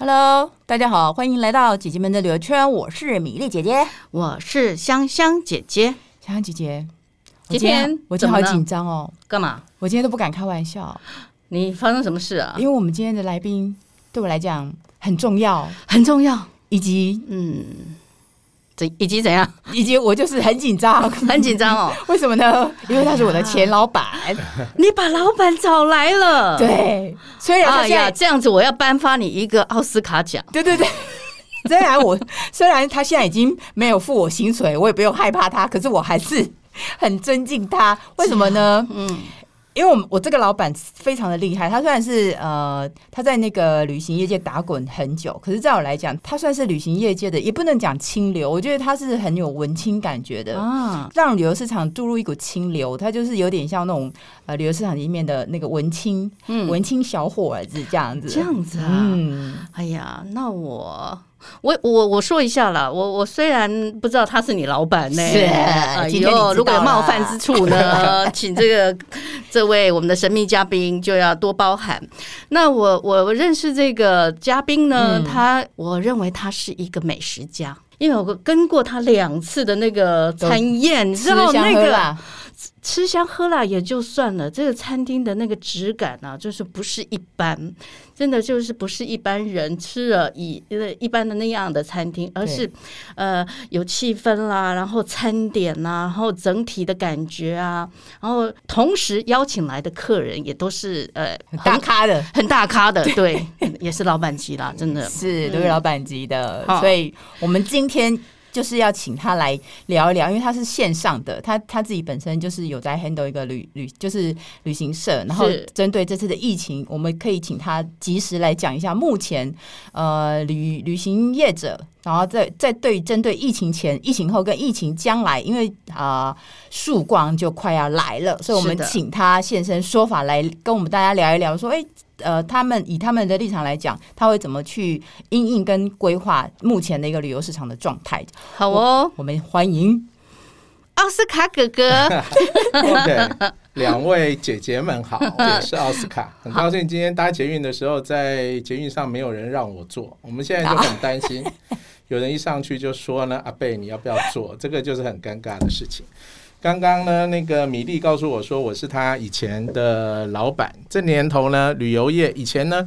Hello，大家好，欢迎来到姐姐们的旅游圈。我是米粒姐姐，我是香香姐姐。香香姐姐，今天我今天好紧张哦。干嘛？我今天都不敢开玩笑。你发生什么事啊？因为我们今天的来宾对我来讲很重要，很重要，以及嗯，怎以及怎样？以及我就是很紧张，很紧张哦。为什么呢？因为他是我的前老板。你把老板找来了。对，虽然哎呀，这样子我要颁发你一个奥斯卡奖。对对对，虽然我虽然他现在已经没有付我薪水，我也不用害怕他，可是我还是很尊敬他。为什么呢？嗯。因为我我这个老板非常的厉害，他虽然是呃他在那个旅行业界打滚很久，可是在我来讲，他算是旅行业界的也不能讲清流，我觉得他是很有文青感觉的啊，让旅游市场注入一股清流，他就是有点像那种呃旅游市场里面的那个文青，嗯，文青小伙子这样子，这样子啊，嗯，哎呀，那我。我我我说一下啦，我我虽然不知道他是你老板呢，是哎呦，如果有冒犯之处呢，请这个这位我们的神秘嘉宾就要多包涵。那我我我认识这个嘉宾呢，嗯、他我认为他是一个美食家，因为我跟过他两次的那个餐宴，你知道那个。吃香喝辣也就算了，这个餐厅的那个质感呢、啊，就是不是一般，真的就是不是一般人吃了一一般的那样的餐厅，而是呃有气氛啦，然后餐点呐、啊，然后整体的感觉啊，然后同时邀请来的客人也都是呃大咖的，很大咖的，对，也是老板级啦，真的。是都是老板级的，嗯、所以我们今天。就是要请他来聊一聊，因为他是线上的，他他自己本身就是有在 handle 一个旅旅，就是旅行社，然后针对这次的疫情，我们可以请他及时来讲一下目前呃旅旅行业者，然后在在对针对疫情前、疫情后跟疫情将来，因为啊曙光就快要来了，所以我们请他现身说法来跟我们大家聊一聊，说哎。呃，他们以他们的立场来讲，他会怎么去应应跟规划目前的一个旅游市场的状态？好哦我，我们欢迎奥斯卡哥哥。OK，两位姐姐们好，我是奥斯卡，很高兴今天搭捷运的时候，在捷运上没有人让我坐，我们现在就很担心，有人一上去就说呢，阿贝你要不要坐？这个就是很尴尬的事情。刚刚呢，那个米粒告诉我说，我是他以前的老板。这年头呢，旅游业以前呢，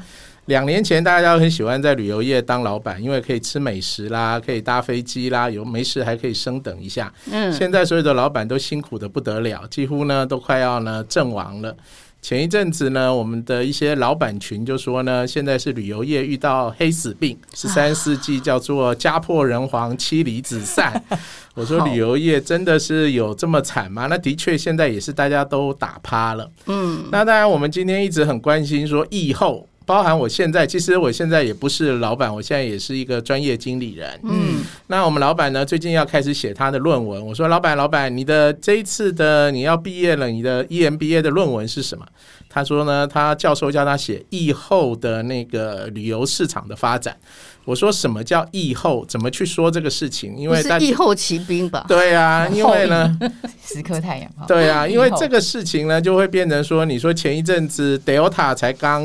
两年前大家都很喜欢在旅游业当老板，因为可以吃美食啦，可以搭飞机啦，有没事还可以升等一下。嗯，现在所有的老板都辛苦的不得了，几乎呢都快要呢阵亡了。前一阵子呢，我们的一些老板群就说呢，现在是旅游业遇到黑死病，十三世纪叫做家破人亡、妻离子散。我说旅游业真的是有这么惨吗？那的确现在也是大家都打趴了。嗯，那当然我们今天一直很关心说疫后。包含我现在，其实我现在也不是老板，我现在也是一个专业经理人。嗯，那我们老板呢，最近要开始写他的论文。我说，老板，老板，你的这一次的你要毕业了，你的 EMBA 的论文是什么？他说呢，他教授叫他写疫后的那个旅游市场的发展。我说什么叫疫后？怎么去说这个事情？因为是疫后骑兵吧？对啊，因为呢，时刻太阳。对啊，因为这个事情呢，就会变成说，你说前一阵子 Delta 才刚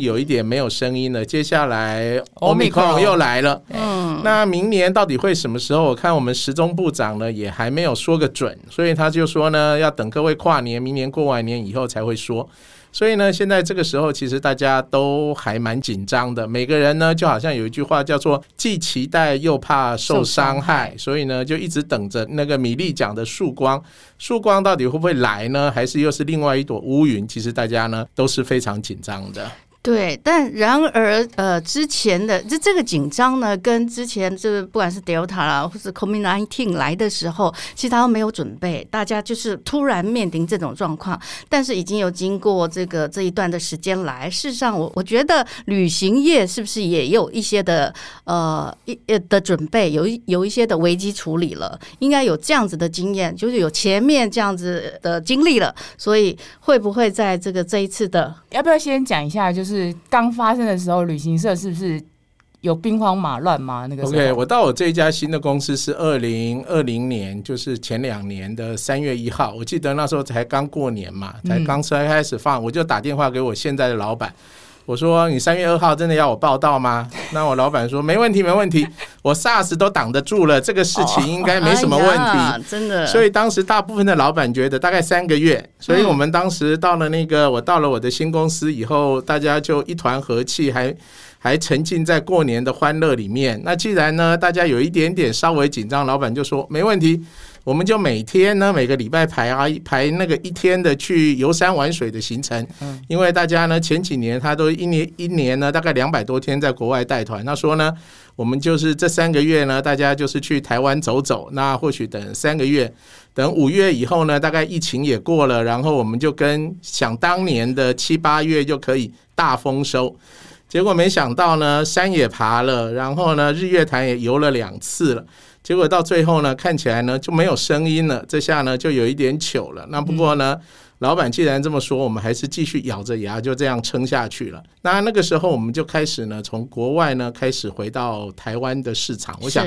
有一点没有声音了，接下来 Omicron 又来了。嗯，那明年到底会什么时候？我看我们时钟部长呢也还没有说个准，所以他就说呢，要等各位跨年，明年过完年以后才会说。所以呢，现在这个时候其实大家都还蛮紧张的，每个人呢就好像有一句话叫做“既期待又怕受伤害”，所以呢就一直等着那个米粒讲的曙光，曙光到底会不会来呢？还是又是另外一朵乌云？其实大家呢都是非常紧张的。对，但然而，呃，之前的这这个紧张呢，跟之前这不管是 Delta 啦，或是 COVID-19 来的时候，其实他都没有准备，大家就是突然面临这种状况。但是已经有经过这个这一段的时间来，事实上我，我觉得旅行业是不是也有一些的呃一呃的准备，有一有一些的危机处理了，应该有这样子的经验，就是有前面这样子的经历了，所以会不会在这个这一次的，要不要先讲一下，就是。是刚发生的时候，旅行社是不是有兵荒马乱吗？那个 OK，我到我这一家新的公司是二零二零年，就是前两年的三月一号。我记得那时候才刚过年嘛，才刚才开始放，我就打电话给我现在的老板，我说你三月二号真的要我报道吗？那我老板说没问题，没问题，我 SARS 都挡得住了，这个事情应该没什么问题。哦哎、真的。所以当时大部分的老板觉得大概三个月，所以我们当时到了那个我到了我的新公司以后，大家就一团和气，还还沉浸在过年的欢乐里面。那既然呢，大家有一点点稍微紧张，老板就说没问题。我们就每天呢，每个礼拜排啊排那个一天的去游山玩水的行程。嗯，因为大家呢前几年他都一年一年呢大概两百多天在国外带团。那说呢，我们就是这三个月呢，大家就是去台湾走走。那或许等三个月，等五月以后呢，大概疫情也过了，然后我们就跟想当年的七八月就可以大丰收。结果没想到呢，山也爬了，然后呢日月潭也游了两次了。结果到最后呢，看起来呢就没有声音了，这下呢就有一点糗了。那不过呢，老板既然这么说，我们还是继续咬着牙就这样撑下去了。那那个时候我们就开始呢，从国外呢开始回到台湾的市场。我想，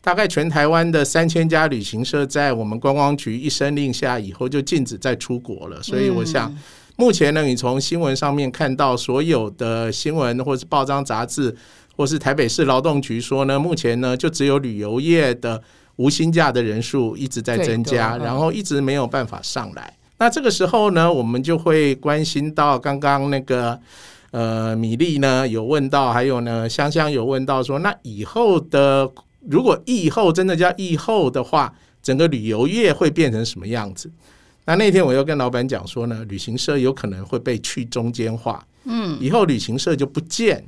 大概全台湾的三千家旅行社，在我们观光局一声令下以后，就禁止再出国了。所以我想，目前呢，你从新闻上面看到所有的新闻或是报章杂志。或是台北市劳动局说呢，目前呢就只有旅游业的无薪假的人数一直在增加，然后一直没有办法上来。那这个时候呢，我们就会关心到刚刚那个呃米粒呢有问到，还有呢香香有问到说，那以后的如果疫后真的叫疫后的话，整个旅游业会变成什么样子？那那天我又跟老板讲说呢，旅行社有可能会被去中间化，嗯，以后旅行社就不见。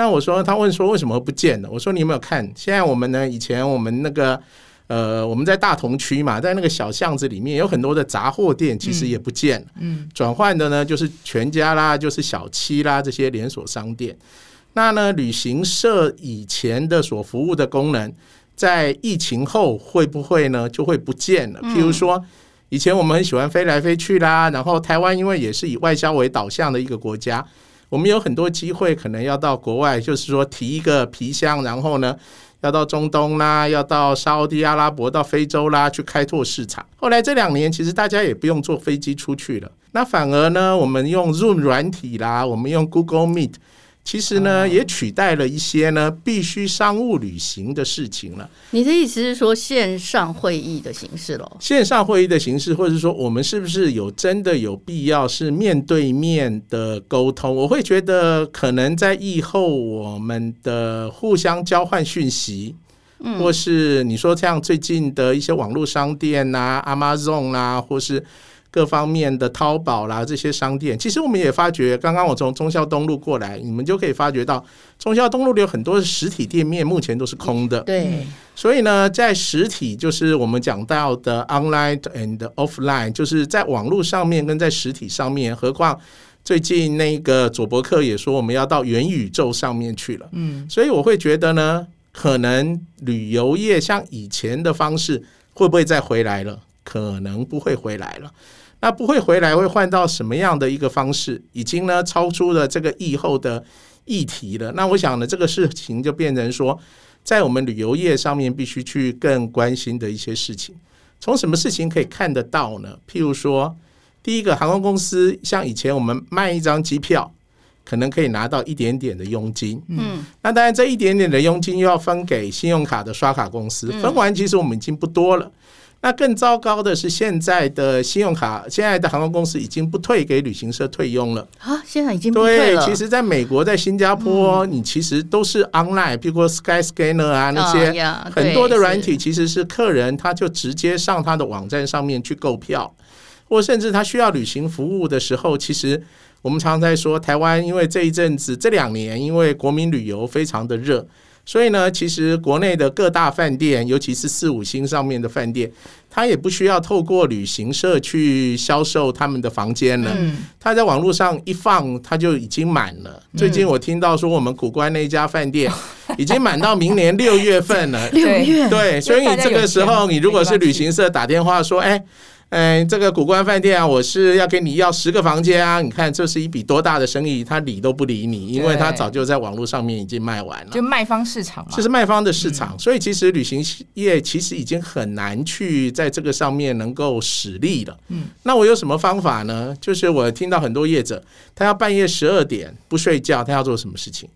那我说，他问说为什么不见了？我说你有没有看？现在我们呢？以前我们那个呃，我们在大同区嘛，在那个小巷子里面有很多的杂货店，其实也不见了。嗯，转换的呢就是全家啦，就是小七啦这些连锁商店。那呢，旅行社以前的所服务的功能，在疫情后会不会呢就会不见了？譬如说，以前我们很喜欢飞来飞去啦，然后台湾因为也是以外销为导向的一个国家。我们有很多机会，可能要到国外，就是说提一个皮箱，然后呢，要到中东啦，要到沙乌地阿拉伯、到非洲啦，去开拓市场。后来这两年，其实大家也不用坐飞机出去了，那反而呢，我们用 Zoom 软体啦，我们用 Google Meet。其实呢，也取代了一些呢必须商务旅行的事情了。你的意思是说线上会议的形式喽？线上会议的形式，或者是说我们是不是有真的有必要是面对面的沟通？我会觉得可能在以后，我们的互相交换讯息，或是你说像最近的一些网络商店啊，Amazon 啊，或是。各方面的淘宝啦，这些商店，其实我们也发觉，刚刚我从中孝东路过来，你们就可以发觉到，中孝东路里有很多实体店面，目前都是空的。对，所以呢，在实体就是我们讲到的 online and offline，就是在网络上面跟在实体上面。何况最近那个佐伯克也说，我们要到元宇宙上面去了。嗯，所以我会觉得呢，可能旅游业像以前的方式，会不会再回来了？可能不会回来了。那不会回来，会换到什么样的一个方式？已经呢超出了这个疫后的议题了。那我想呢，这个事情就变成说，在我们旅游业上面必须去更关心的一些事情。从什么事情可以看得到呢？譬如说，第一个航空公司，像以前我们卖一张机票，可能可以拿到一点点的佣金。嗯，那当然这一点点的佣金又要分给信用卡的刷卡公司，分完其实我们已经不多了。那更糟糕的是，现在的信用卡，现在的航空公司已经不退给旅行社退佣了啊！现在已经不退了。对，其实在美国、在新加坡，你其实都是 online，比如说 Skyscanner 啊那些很多的软体，其实是客人他就直接上他的网站上面去购票，或甚至他需要旅行服务的时候，其实我们常常在说，台湾因为这一阵子这两年，因为国民旅游非常的热。所以呢，其实国内的各大饭店，尤其是四五星上面的饭店，他也不需要透过旅行社去销售他们的房间了。嗯，他在网络上一放，他就已经满了。最近我听到说，我们古关那家饭店 已经满到明年六月份了。六月，对，所以你这个时候，你如果是旅行社打电话说，哎。嗯，这个古关饭店啊，我是要跟你要十个房间啊！你看这是一笔多大的生意，他理都不理你，因为他早就在网络上面已经卖完了，就卖方市场嘛，这是卖方的市场，嗯、所以其实旅行业其实已经很难去在这个上面能够使力了。嗯，那我有什么方法呢？就是我听到很多业者，他要半夜十二点不睡觉，他要做什么事情？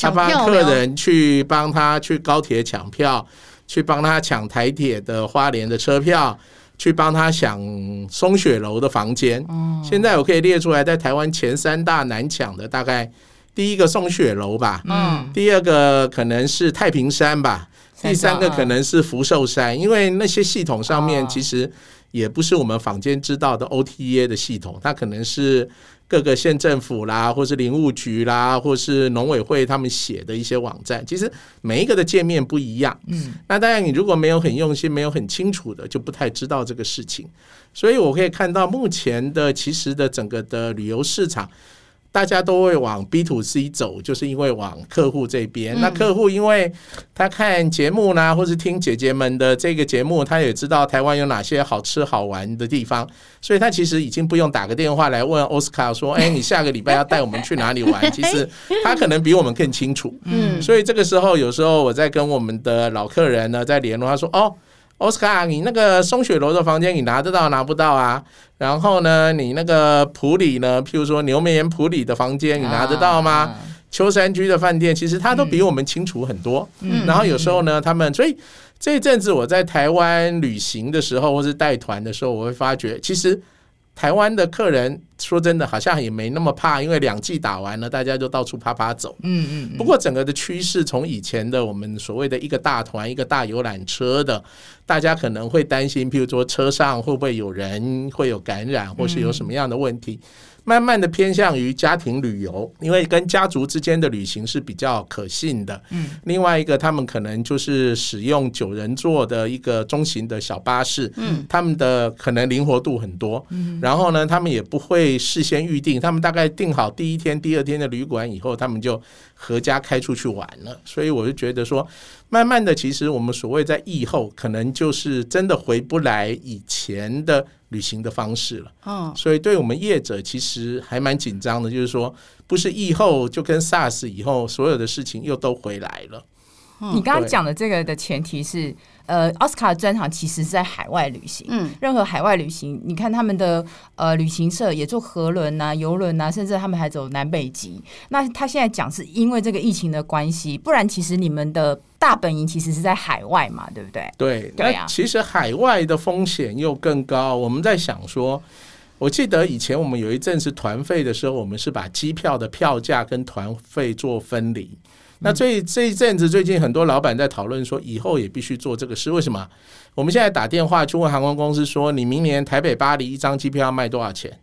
他帮客人去帮他去高铁抢票，去帮他抢台铁的花莲的车票。去帮他想松雪楼的房间。现在我可以列出来，在台湾前三大难抢的，大概第一个松雪楼吧，嗯，第二个可能是太平山吧，第三个可能是福寿山，因为那些系统上面其实也不是我们坊间知道的 OTA 的系统，它可能是。各个县政府啦，或是林务局啦，或是农委会他们写的一些网站，其实每一个的界面不一样。嗯，那当然你如果没有很用心，没有很清楚的，就不太知道这个事情。所以我可以看到目前的其实的整个的旅游市场。大家都会往 B to C 走，就是因为往客户这边。那客户因为他看节目呢，或是听姐姐们的这个节目，他也知道台湾有哪些好吃好玩的地方，所以他其实已经不用打个电话来问奥斯卡说：“哎，你下个礼拜要带我们去哪里玩？” 其实他可能比我们更清楚。嗯，所以这个时候有时候我在跟我们的老客人呢在联络，他说：“哦。”奥斯卡，你那个松雪楼的房间你拿得到拿不到啊？然后呢，你那个普里呢，譬如说牛眠普里的房间你拿得到吗？啊、秋山居的饭店其实他都比我们清楚很多。嗯、然后有时候呢，他们所以这一阵子我在台湾旅行的时候，或是带团的时候，我会发觉其实。台湾的客人说真的，好像也没那么怕，因为两季打完了，大家就到处啪啪走。嗯嗯。不过整个的趋势，从以前的我们所谓的一个大团、一个大游览车的，大家可能会担心，譬如说车上会不会有人会有感染，或是有什么样的问题。慢慢的偏向于家庭旅游，因为跟家族之间的旅行是比较可信的。嗯，另外一个他们可能就是使用九人座的一个中型的小巴士。嗯，他们的可能灵活度很多。嗯，然后呢，他们也不会事先预定，他们大概订好第一天、第二天的旅馆以后，他们就合家开出去玩了。所以我就觉得说，慢慢的，其实我们所谓在疫后，可能就是真的回不来以前的。旅行的方式了，嗯，所以对我们业者其实还蛮紧张的，就是说，不是疫后就跟 SARS 以后所有的事情又都回来了。嗯、你刚刚讲的这个的前提是，呃，奥斯卡的专场其实是在海外旅行。嗯，任何海外旅行，你看他们的呃旅行社也做河轮呐、游轮呐，甚至他们还走南北极。那他现在讲是因为这个疫情的关系，不然其实你们的大本营其实是在海外嘛，对不对？对，对啊。其实海外的风险又更高。我们在想说，我记得以前我们有一阵是团费的时候，我们是把机票的票价跟团费做分离。那最这一阵子，最近很多老板在讨论说，以后也必须做这个事。为什么？我们现在打电话去问航空公司说，你明年台北巴黎一张机票要卖多少钱？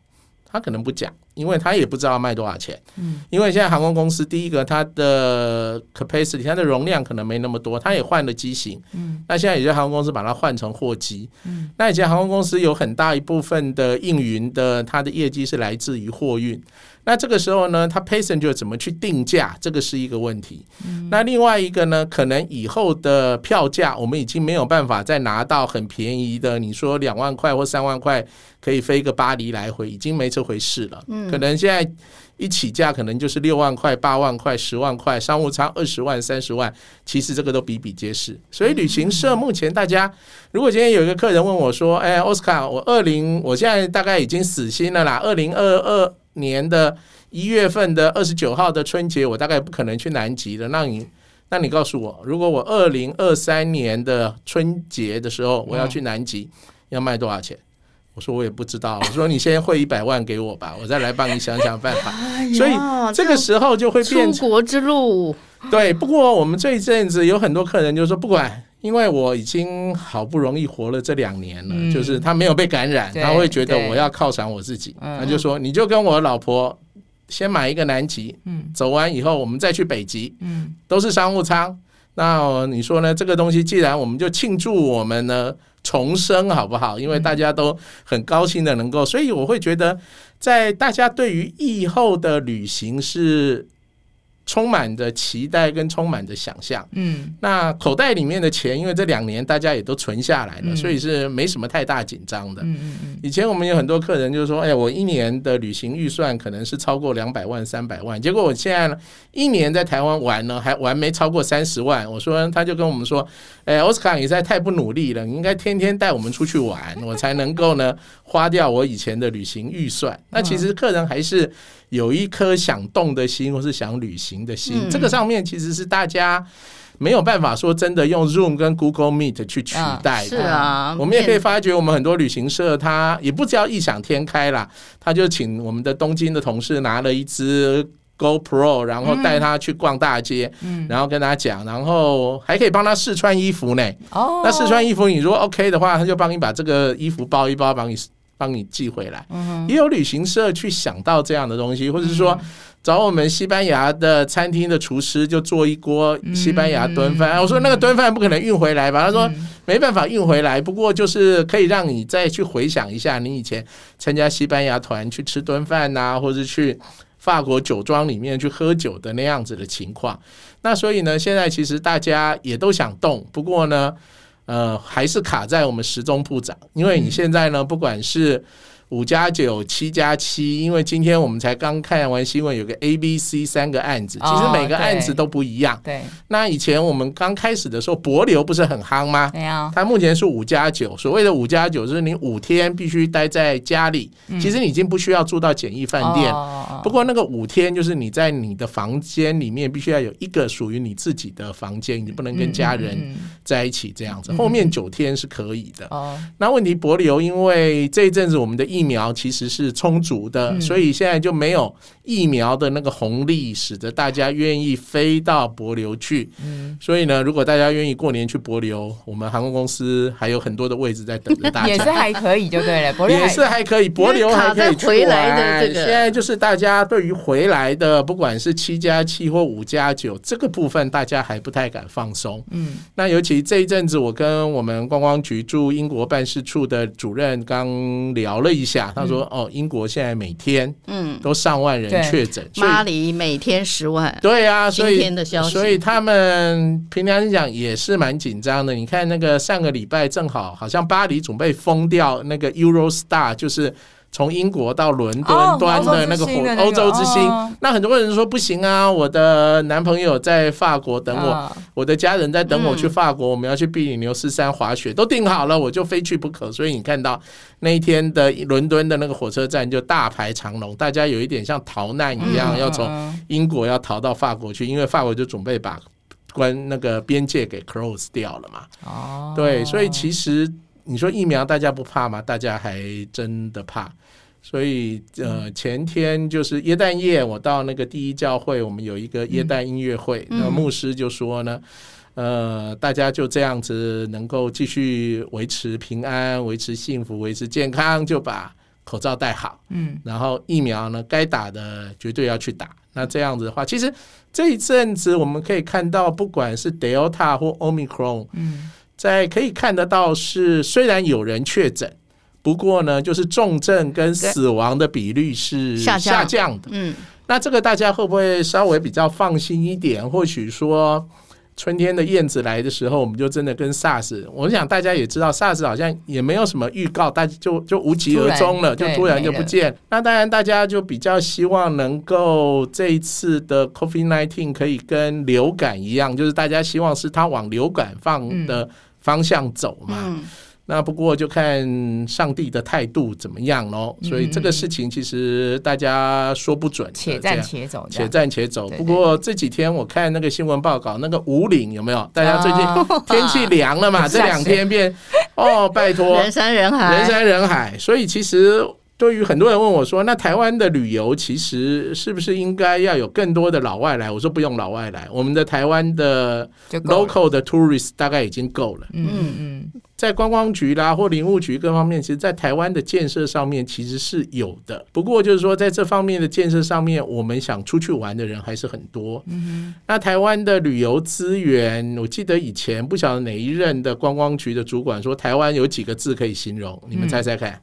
他可能不讲，因为他也不知道要卖多少钱。嗯，因为现在航空公司第一个，它的 capacity，它的容量可能没那么多，它也换了机型。嗯，那现在有些航空公司把它换成货机。嗯，那以前航空公司有很大一部分的应云的，它的业绩是来自于货运。那这个时候呢，他 passenger 怎么去定价，这个是一个问题。嗯、那另外一个呢，可能以后的票价，我们已经没有办法再拿到很便宜的。你说两万块或三万块可以飞个巴黎来回，已经没这回事了。嗯、可能现在一起价可能就是六万块、八万块、十万块，商务舱二十万、三十万，其实这个都比比皆是。所以旅行社目前大家，如果今天有一个客人问我说：“哎，奥斯卡，我二零，我现在大概已经死心了啦，二零二二。”年的一月份的二十九号的春节，我大概不可能去南极的。那你，那你告诉我，如果我二零二三年的春节的时候我要去南极，要卖多少钱？我说我也不知道。我说你先汇一百万给我吧，我再来帮你想想办法。所以这个时候就会变国之路。对，不过我们这一阵子有很多客人就说不管。因为我已经好不容易活了这两年了，嗯、就是他没有被感染，他会觉得我要犒赏我自己，他就说：“你就跟我老婆先买一个南极，嗯，走完以后我们再去北极，嗯，都是商务舱。那你说呢？这个东西既然我们就庆祝我们呢重生，好不好？因为大家都很高兴的能够，所以我会觉得，在大家对于疫后的旅行是。充满着期待跟充满着想象，嗯，那口袋里面的钱，因为这两年大家也都存下来了，嗯、所以是没什么太大紧张的。嗯嗯嗯。以前我们有很多客人就是说，哎，我一年的旅行预算可能是超过两百万、三百万，结果我现在呢，一年在台湾玩呢，还玩没超过三十万。我说，他就跟我们说，哎，奥斯卡你实在太不努力了，你应该天天带我们出去玩，我才能够呢花掉我以前的旅行预算。那其实客人还是。有一颗想动的心，或是想旅行的心，嗯、这个上面其实是大家没有办法说真的用 Zoom 跟 Google Meet 去取代的。是啊，我们也可以发觉，我们很多旅行社他也不叫异想天开啦，他就请我们的东京的同事拿了一支 GoPro，然后带他去逛大街，嗯、然后跟他讲，然后还可以帮他试穿衣服呢。哦，那试穿衣服，你如果 OK 的话，他就帮你把这个衣服包一包，帮你。帮你寄回来，也有旅行社去想到这样的东西，或者是说找我们西班牙的餐厅的厨师就做一锅西班牙炖饭。我说那个炖饭不可能运回来吧？他说没办法运回来，不过就是可以让你再去回想一下你以前参加西班牙团去吃炖饭呐，或者去法国酒庄里面去喝酒的那样子的情况。那所以呢，现在其实大家也都想动，不过呢。呃，还是卡在我们时钟部长，因为你现在呢，不管是。五加九、七加七，因为今天我们才刚看完新闻，有个 A、B、C 三个案子，其实每个案子都不一样。对，那以前我们刚开始的时候，博流不是很夯吗？没有。它目前是五加九，所谓的五加九就是你五天必须待在家里，其实你已经不需要住到简易饭店。不过那个五天就是你在你的房间里面必须要有一个属于你自己的房间，你不能跟家人在一起这样子。后面九天是可以的。哦。那问题博流，因为这一阵子我们的疫苗其实是充足的，嗯、所以现在就没有疫苗的那个红利，使得大家愿意飞到博流去。嗯，所以呢，如果大家愿意过年去博流，我们航空公司还有很多的位置在等着大家。也是还可以，就对了，也是还可以，博流还可以回来的。现在就是大家对于回来的，不管是七加七或五加九这个部分，大家还不太敢放松。嗯，那尤其这一阵子，我跟我们观光局驻英国办事处的主任刚聊了一下。他说：“哦，英国现在每天嗯都上万人确诊，巴黎每天十万，对啊，所以所以他们平常讲也是蛮紧张的。你看那个上个礼拜正好好像巴黎准备封掉那个 Eurostar，就是。”从英国到伦敦端的那个火欧洲之星，那很多人说不行啊！我的男朋友在法国等我，我的家人在等我去法国，我们要去比利牛斯山滑雪，都订好了，我就非去不可。所以你看到那一天的伦敦的那个火车站就大排长龙，大家有一点像逃难一样，要从英国要逃到法国去，因为法国就准备把关那个边界给 close 掉了嘛。哦，对，所以其实。你说疫苗大家不怕吗？大家还真的怕，所以呃，前天就是耶诞夜，我到那个第一教会，我们有一个耶诞音乐会，那牧师就说呢，呃，大家就这样子能够继续维持平安、维持幸福、维持健康，就把口罩戴好，嗯，然后疫苗呢，该打的绝对要去打。那这样子的话，其实这一阵子我们可以看到，不管是 Delta 或 Omicron，嗯。在可以看得到是，虽然有人确诊，不过呢，就是重症跟死亡的比率是下降的。嗯，那这个大家会不会稍微比较放心一点？或许说春天的燕子来的时候，我们就真的跟 SARS，我想大家也知道，SARS 好像也没有什么预告，大家就就无疾而终了，就突然就不见。那当然，大家就比较希望能够这一次的 COVID-19 可以跟流感一样，就是大家希望是它往流感放的。方向走嘛，嗯、那不过就看上帝的态度怎么样咯。嗯、所以这个事情其实大家说不准，且战且走，且战且走。不过这几天我看那个新闻报告，那个五岭有没有？大家最近 天气凉了嘛？哦、这两天变哦，拜托，人山人海，人山人海。所以其实。对于很多人问我说：“那台湾的旅游其实是不是应该要有更多的老外来？”我说：“不用老外来，我们的台湾的 local 的 tourist 大概已经够了。”嗯嗯，在观光局啦或林务局各方面，其实，在台湾的建设上面其实是有的。不过就是说，在这方面的建设上面，我们想出去玩的人还是很多。嗯，那台湾的旅游资源，我记得以前不晓得哪一任的观光局的主管说，台湾有几个字可以形容？你们猜猜看？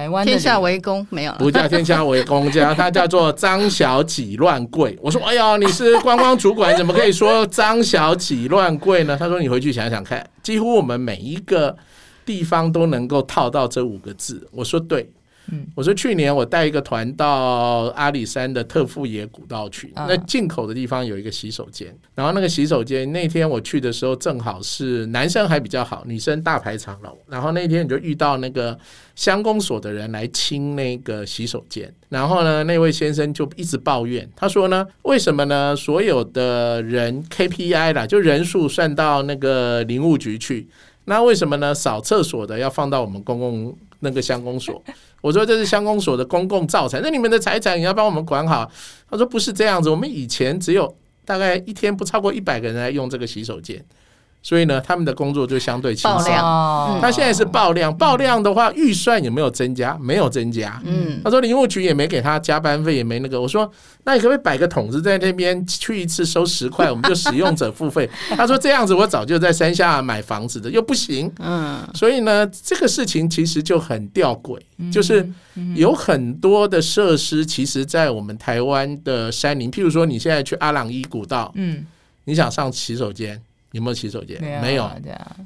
台湾天下为公没有，不叫天下为公，叫 他叫做张小几乱贵。我说，哎呦，你是观光主管，怎么可以说张小几乱贵呢？他说，你回去想想看，几乎我们每一个地方都能够套到这五个字。我说对。嗯，我说去年我带一个团到阿里山的特富野古道去，那进口的地方有一个洗手间，然后那个洗手间那天我去的时候正好是男生还比较好，女生大排长龙，然后那天你就遇到那个乡公所的人来清那个洗手间，然后呢，那位先生就一直抱怨，他说呢，为什么呢？所有的人 KPI 啦，就人数算到那个林务局去，那为什么呢？扫厕所的要放到我们公共那个乡公所？我说这是乡公所的公共造产，那你们的财产也要帮我们管好。他说不是这样子，我们以前只有大概一天不超过一百个人来用这个洗手间。所以呢，他们的工作就相对轻松。他现在是爆量，爆量的话，预算有没有增加？没有增加。嗯，他说林务局也没给他加班费，也没那个。我说，那你可不可以摆个桶子在那边，去一次收十块，我们就使用者付费？他说这样子，我早就在山下买房子的，又不行。嗯，所以呢，这个事情其实就很吊诡，就是有很多的设施，其实，在我们台湾的山林，譬如说，你现在去阿朗伊古道，嗯，你想上洗手间。有没有洗手间？没有，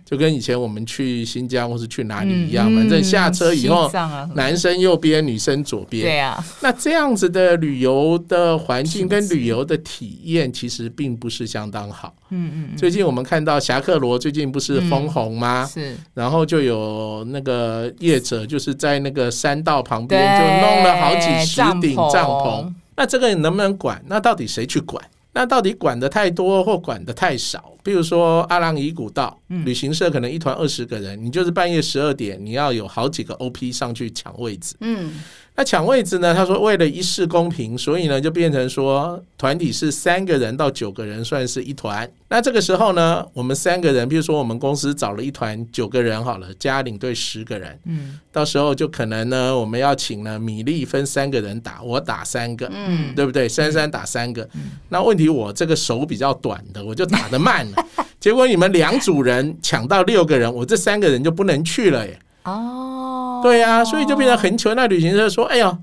就跟以前我们去新疆或是去哪里一样，反正下车以后，男生右边，女生左边。对啊，那这样子的旅游的环境跟旅游的体验，其实并不是相当好。嗯嗯。最近我们看到侠客罗最近不是封红吗？是。然后就有那个业者就是在那个山道旁边就弄了好几十顶帐篷。那这个你能不能管？那到底谁去管？那到底管的太多或管的太少？比如说阿朗伊古道，旅行社可能一团二十个人，你就是半夜十二点，你要有好几个 OP 上去抢位置。嗯。那抢位置呢？他说为了一视公平，所以呢就变成说团体是三个人到九个人算是一团。那这个时候呢，我们三个人，比如说我们公司找了一团九个人好了，加领队十个人。嗯，到时候就可能呢，我们要请了米粒分三个人打，我打三个，嗯，对不对？珊珊打三个。嗯，那问题我这个手比较短的，我就打得慢了。结果你们两组人抢到六个人，我这三个人就不能去了耶。哦，对呀、啊，所以就变成很糗。那旅行社说：“哎呀，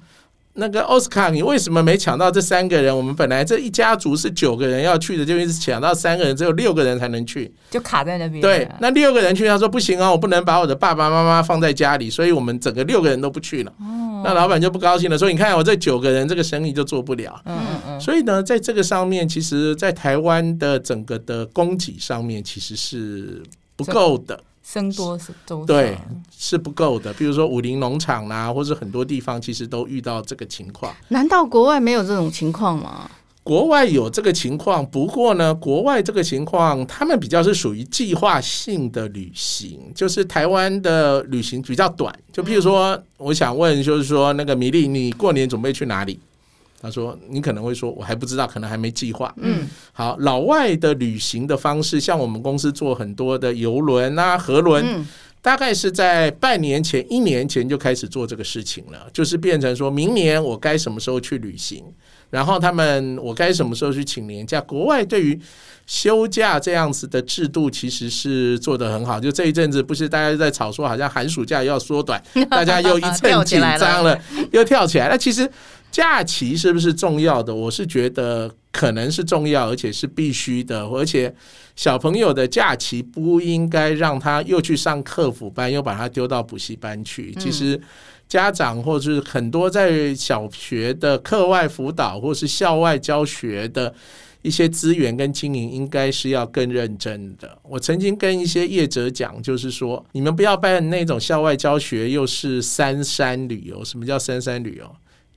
那个奥斯卡，你为什么没抢到这三个人？我们本来这一家族是九个人要去的，就一直抢到三个人，只有六个人才能去，就卡在那边。对，那六个人去，他说不行啊，我不能把我的爸爸妈妈放在家里，所以我们整个六个人都不去了。哦，那老板就不高兴了，说：你看我这九个人，这个生意就做不了。嗯嗯嗯。所以呢，在这个上面，其实，在台湾的整个的供给上面，其实是不够的。”僧多粥少，对，是不够的。比如说武林农场啦、啊，或者很多地方其实都遇到这个情况。难道国外没有这种情况吗？国外有这个情况，不过呢，国外这个情况他们比较是属于计划性的旅行，就是台湾的旅行比较短。就譬如说，嗯、我想问，就是说那个米粒，你过年准备去哪里？他说：“你可能会说，我还不知道，可能还没计划。”嗯，好，老外的旅行的方式，像我们公司做很多的游轮啊、河轮，嗯、大概是在半年前、一年前就开始做这个事情了，就是变成说明年我该什么时候去旅行，然后他们我该什么时候去请年假。国外对于休假这样子的制度，其实是做得很好。就这一阵子，不是大家在吵说，好像寒暑假要缩短，大家又一阵紧张了，又跳起来。了其实。假期是不是重要的？我是觉得可能是重要，而且是必须的。而且小朋友的假期不应该让他又去上课辅班，又把他丢到补习班去。其实家长或者是很多在小学的课外辅导或是校外教学的一些资源跟经营，应该是要更认真的。我曾经跟一些业者讲，就是说你们不要办那种校外教学，又是三山旅游。什么叫三山旅游？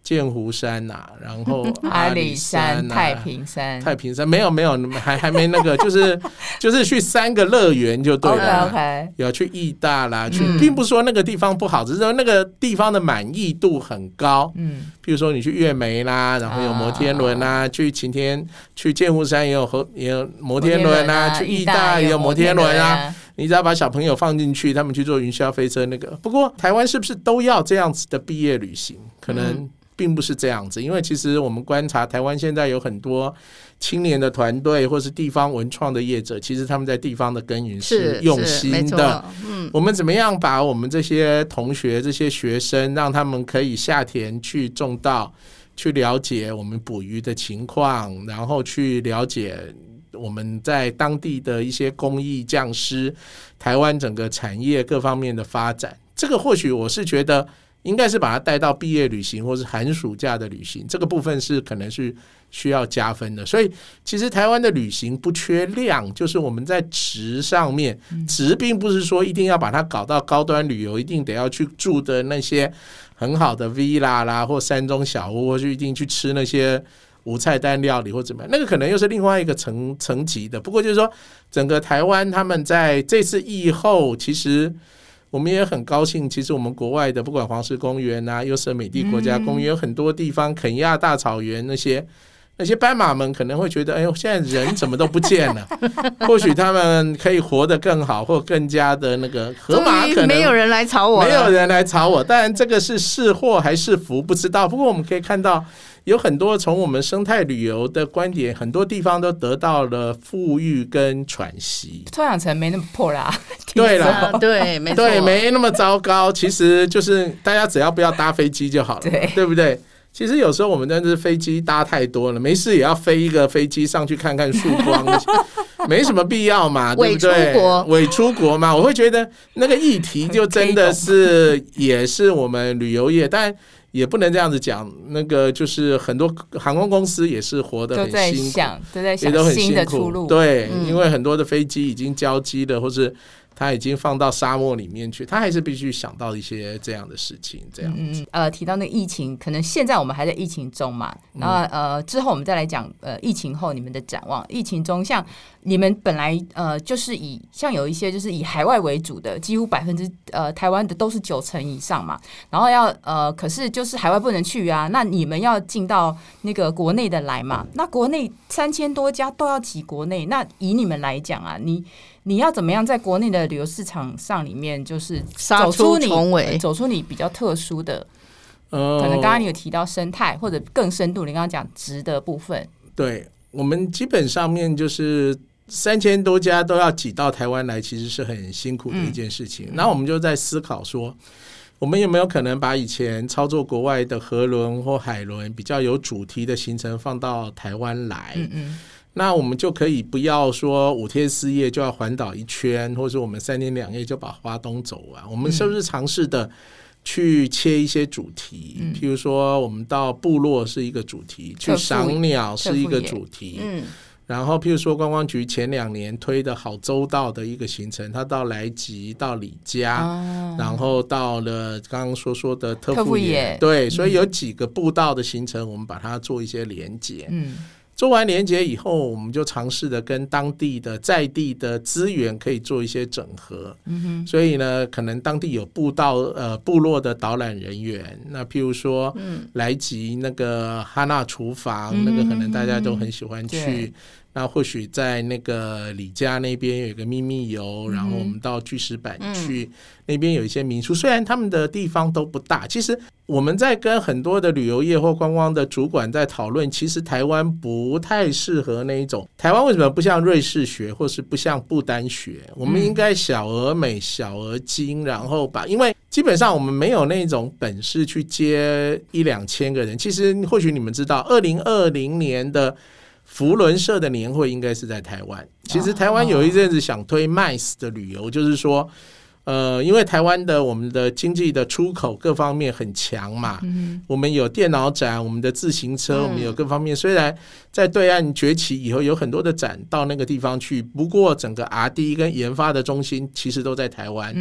剑湖山呐、啊，然后 阿里山、啊、山、太平山、太平山没有没有，还还没那个，就是就是去三个乐园就对了。Okay 有去义大啦，去，并不是说那个地方不好，只是说那个地方的满意度很高。嗯，譬如说你去月眉啦，然后有摩天轮啦，哦、去晴天，去剑湖山也有和也有摩天轮啦，去义大也有摩天轮啊。你只要把小朋友放进去，他们去做云霄飞车那个。不过台湾是不是都要这样子的毕业旅行？可能并不是这样子，因为其实我们观察台湾现在有很多青年的团队，或是地方文创的业者，其实他们在地方的耕耘是用心的。嗯，我们怎么样把我们这些同学、这些学生，让他们可以下田去种稻？去了解我们捕鱼的情况，然后去了解我们在当地的一些工艺匠师，台湾整个产业各方面的发展。这个或许我是觉得。应该是把它带到毕业旅行或是寒暑假的旅行，这个部分是可能是需要加分的。所以其实台湾的旅行不缺量，就是我们在值上面，值并不是说一定要把它搞到高端旅游，一定得要去住的那些很好的 villa 啦，或山中小屋，或就一定去吃那些无菜单料理或怎么样，那个可能又是另外一个层层级的。不过就是说，整个台湾他们在这次疫后，其实。我们也很高兴，其实我们国外的不管黄石公园啊、优胜美地国家公园，有很多地方，肯亚大草原那些那些斑马们可能会觉得，哎呦，现在人怎么都不见了？或许他们可以活得更好，或更加的那个河马可能没有人来吵我，没有人来吵我。当然，这个是是祸还是福不知道。不过我们可以看到。有很多从我们生态旅游的观点，很多地方都得到了富裕跟喘息。臭氧层没那么破啦，对啦，对，没对，没那么糟糕。其实就是大家只要不要搭飞机就好了，对，对不对？其实有时候我们真的是飞机搭太多了，没事也要飞一个飞机上去看看曙光，没什么必要嘛，对不对？伪出国，伪出国嘛，我会觉得那个议题就真的是也是我们旅游业，但。也不能这样子讲，那个就是很多航空公司也是活得很辛苦，都在想，都在想新的出路。对，嗯、因为很多的飞机已经交机了，或是。他已经放到沙漠里面去，他还是必须想到一些这样的事情，这样嗯呃，提到那个疫情，可能现在我们还在疫情中嘛，然后呃之后我们再来讲呃疫情后你们的展望。疫情中，像你们本来呃就是以像有一些就是以海外为主的，几乎百分之呃台湾的都是九成以上嘛，然后要呃可是就是海外不能去啊，那你们要进到那个国内的来嘛，那国内三千多家都要挤国内，那以你们来讲啊，你。你要怎么样在国内的旅游市场上里面，就是走出你走出你比较特殊的，呃，可能刚刚你有提到生态或者更深度，你刚刚讲值的部分。对，我们基本上面就是三千多家都要挤到台湾来，其实是很辛苦的一件事情。那、嗯、我们就在思考说，我们有没有可能把以前操作国外的河轮或海轮比较有主题的行程放到台湾来？嗯嗯。那我们就可以不要说五天四夜就要环岛一圈，或者我们三天两夜就把花东走完。我们是不是尝试的去切一些主题？嗯、譬如说，我们到部落是一个主题，去赏鸟是一个主题。嗯。然后，譬如说，观光局前两年推的好周到的一个行程，他到来吉、到李家，啊、然后到了刚刚说说的特富野，对，所以有几个步道的行程，我们把它做一些连接。嗯。做完连接以后，我们就尝试的跟当地的在地的资源可以做一些整合。嗯哼。所以呢，可能当地有步道呃部落的导览人员，那譬如说，嗯，来吉那个哈纳厨房，嗯、那个可能大家都很喜欢去。那或许在那个李家那边有一个秘密游，然后我们到巨石板去，那边有一些民宿。虽然他们的地方都不大，其实我们在跟很多的旅游业或观光的主管在讨论，其实台湾不太适合那一种。台湾为什么不像瑞士学，或是不像不丹学？我们应该小而美、小而精，然后把，因为基本上我们没有那种本事去接一两千个人。其实或许你们知道，二零二零年的。扶轮社的年会应该是在台湾。其实台湾有一阵子想推 MICE 的旅游，就是说，呃，因为台湾的我们的经济的出口各方面很强嘛，我们有电脑展，我们的自行车，我们有各方面。虽然在对岸崛起以后，有很多的展到那个地方去，不过整个 R&D 跟研发的中心其实都在台湾。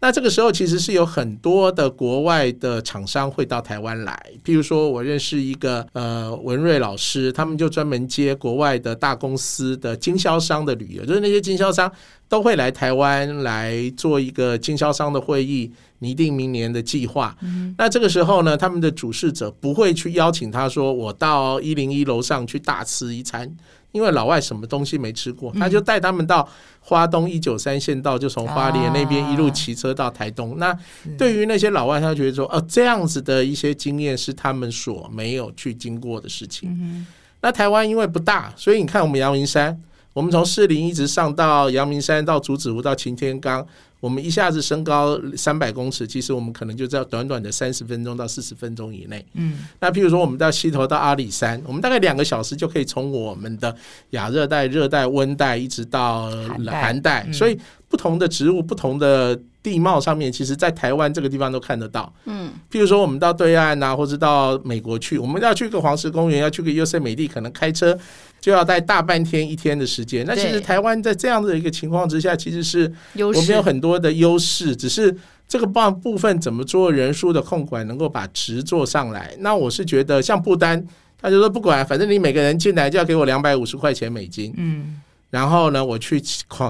那这个时候其实是有很多的国外的厂商会到台湾来，譬如说我认识一个呃文瑞老师，他们就专门接国外的大公司的经销商的旅游，就是那些经销商都会来台湾来做一个经销商的会议，拟定明年的计划。嗯、那这个时候呢，他们的主事者不会去邀请他说，我到一零一楼上去大吃一餐。因为老外什么东西没吃过，他就带他们到花东一九三县道，就从花莲那边一路骑车到台东。那对于那些老外，他觉得说，哦，这样子的一些经验是他们所没有去经过的事情。那台湾因为不大，所以你看我们阳明山，我们从士林一直上到阳明山，到竹子湖，到擎天岗。我们一下子升高三百公尺，其实我们可能就在短短的三十分钟到四十分钟以内。嗯，那譬如说我们到西头到阿里山，我们大概两个小时就可以从我们的亚热带、热带、温带一直到寒带，嗯，所以不同的植物、不同的地貌上面，其实在台湾这个地方都看得到。嗯，譬如说我们到对岸啊，或者到美国去，我们要去个黄石公园，要去个优胜美地，可能开车。就要待大半天一天的时间。那其实台湾在这样的一个情况之下，其实是我们有很多的优势，只是这个部部分怎么做人数的控管，能够把值做上来。那我是觉得，像不丹，他就说不管，反正你每个人进来就要给我两百五十块钱美金。嗯，然后呢，我去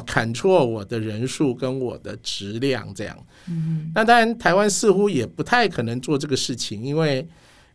砍错我的人数跟我的质量这样。嗯，那当然，台湾似乎也不太可能做这个事情，因为。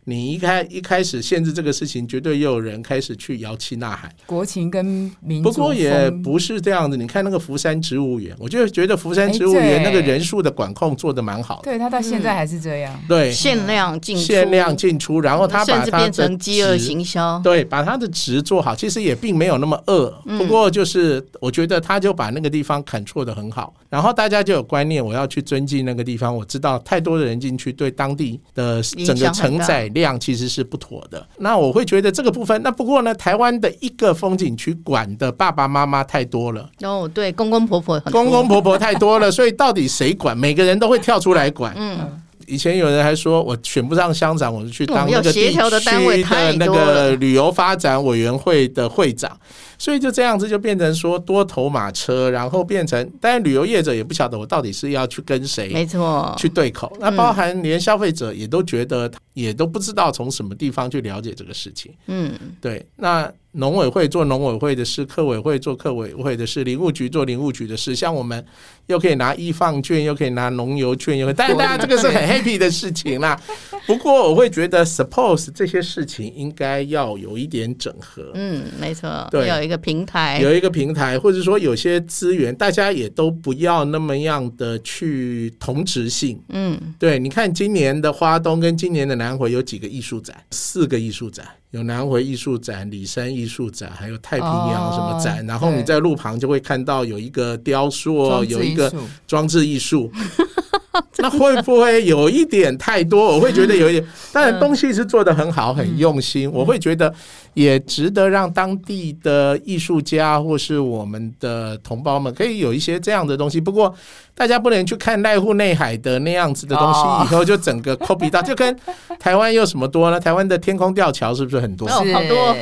你一开一开始限制这个事情，绝对又有人开始去摇旗呐喊，国情跟民族。不过也不是这样子，你看那个福山植物园，我就觉得福山植物园那个人数的管控做的蛮好的。对，他到现在还是这样。对，限量进限量进出，然后他把它变成饥饿行销。对，把他的值做好，其实也并没有那么饿。不过就是我觉得他就把那个地方砍错的很好，然后大家就有观念，我要去尊敬那个地方。我知道太多的人进去，对当地的整个承载。量其实是不妥的，那我会觉得这个部分。那不过呢，台湾的一个风景区管的爸爸妈妈太多了。哦，对，公公婆婆，公公婆婆太多了，所以到底谁管？每个人都会跳出来管。嗯，以前有人还说我选不上乡长，我就去当那个地区的那个旅游发展委员会的会长。所以就这样子就变成说多头马车，然后变成，当然旅游业者也不晓得我到底是要去跟谁，没错，去对口。那包含连消费者也都觉得，也都不知道从什么地方去了解这个事情。嗯，对，那。农委会做农委会的事，客委会做客委会的事，林务局做林务局的事。像我们又可以拿易放券，又可以拿农游券，又可以，但是大家这个是很 happy 的事情啦。不过我会觉得，suppose 这些事情应该要有一点整合。嗯，没错，对，有一个平台，有一个平台，或者说有些资源，大家也都不要那么样的去同质性。嗯，对，你看今年的花东跟今年的南回有几个艺术展，四个艺术展。有南回艺术展、里山艺术展，还有太平洋什么展，哦、然后你在路旁就会看到有一个雕塑，有一个装置艺术。那会不会有一点太多？我会觉得有一点，当然东西是做得很好，很用心。我会觉得也值得让当地的艺术家或是我们的同胞们可以有一些这样的东西。不过大家不能去看濑户内海的那样子的东西，以后就整个 copy 到，就跟台湾有什么多呢？台湾的天空吊桥是不是很多？好多。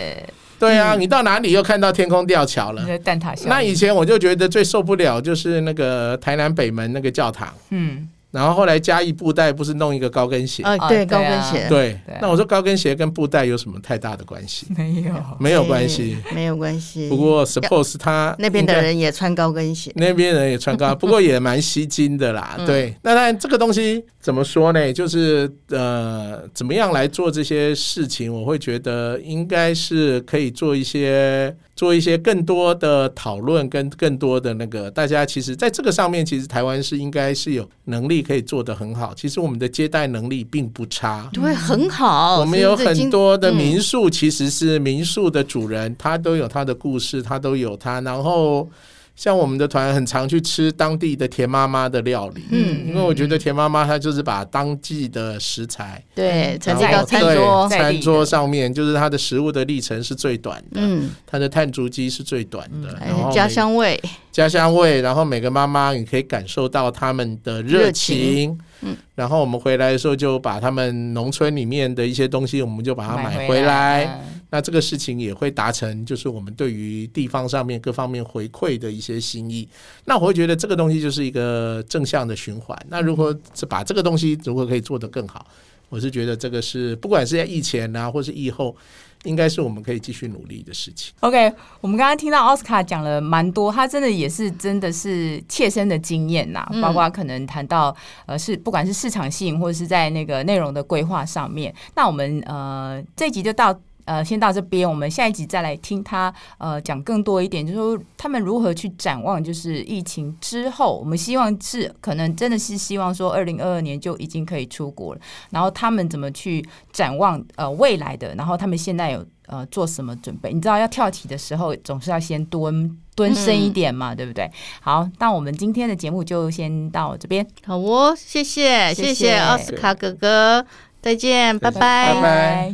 对啊，你到哪里又看到天空吊桥了？蛋塔桥。那以前我就觉得最受不了就是那个台南北门那个教堂。嗯。然后后来加一布袋不是弄一个高跟鞋？啊，对，高跟鞋。对，那我说高跟鞋跟布袋有什么太大的关系？没有，没有关系，没有关系。不过 suppose 他那边的人也穿高跟鞋，那边人也穿高，不过也蛮吸睛的啦。对，那当然这个东西怎么说呢？就是呃，怎么样来做这些事情？我会觉得应该是可以做一些。做一些更多的讨论，跟更多的那个，大家其实在这个上面，其实台湾是应该是有能力可以做得很好。其实我们的接待能力并不差，对，很好。我们有很多的民宿，其实是民宿的主人，他都有他的故事，他都有他，然后。像我们的团很常去吃当地的田妈妈的料理，嗯，因为我觉得田妈妈她就是把当季的食材，对，然后在餐桌餐桌上面，就是它的食物的历程是最短的，嗯，它的碳足迹是最短的，然后家乡味，家乡味，然后每个妈妈你可以感受到他们的热情，嗯，然后我们回来的时候就把他们农村里面的一些东西，我们就把它买回来。那这个事情也会达成，就是我们对于地方上面各方面回馈的一些心意。那我会觉得这个东西就是一个正向的循环。那如果是把这个东西如果可以做得更好，我是觉得这个是不管是在疫前啊，或是疫后，应该是我们可以继续努力的事情。OK，我们刚刚听到奥斯卡讲了蛮多，他真的也是真的是切身的经验呐，包括可能谈到呃是不管是市场性或者是在那个内容的规划上面。那我们呃这一集就到。呃先到这边，我们下一集再来听他呃讲更多一点，就是说他们如何去展望，就是疫情之后，我们希望是可能真的是希望说二零二二年就已经可以出国了，然后他们怎么去展望呃未来的，然后他们现在有。呃，做什么准备？你知道要跳起的时候，总是要先蹲蹲深一点嘛，嗯、对不对？好，那我们今天的节目就先到这边。好哦，谢谢谢谢奥斯卡哥哥，再见，拜拜。拜拜。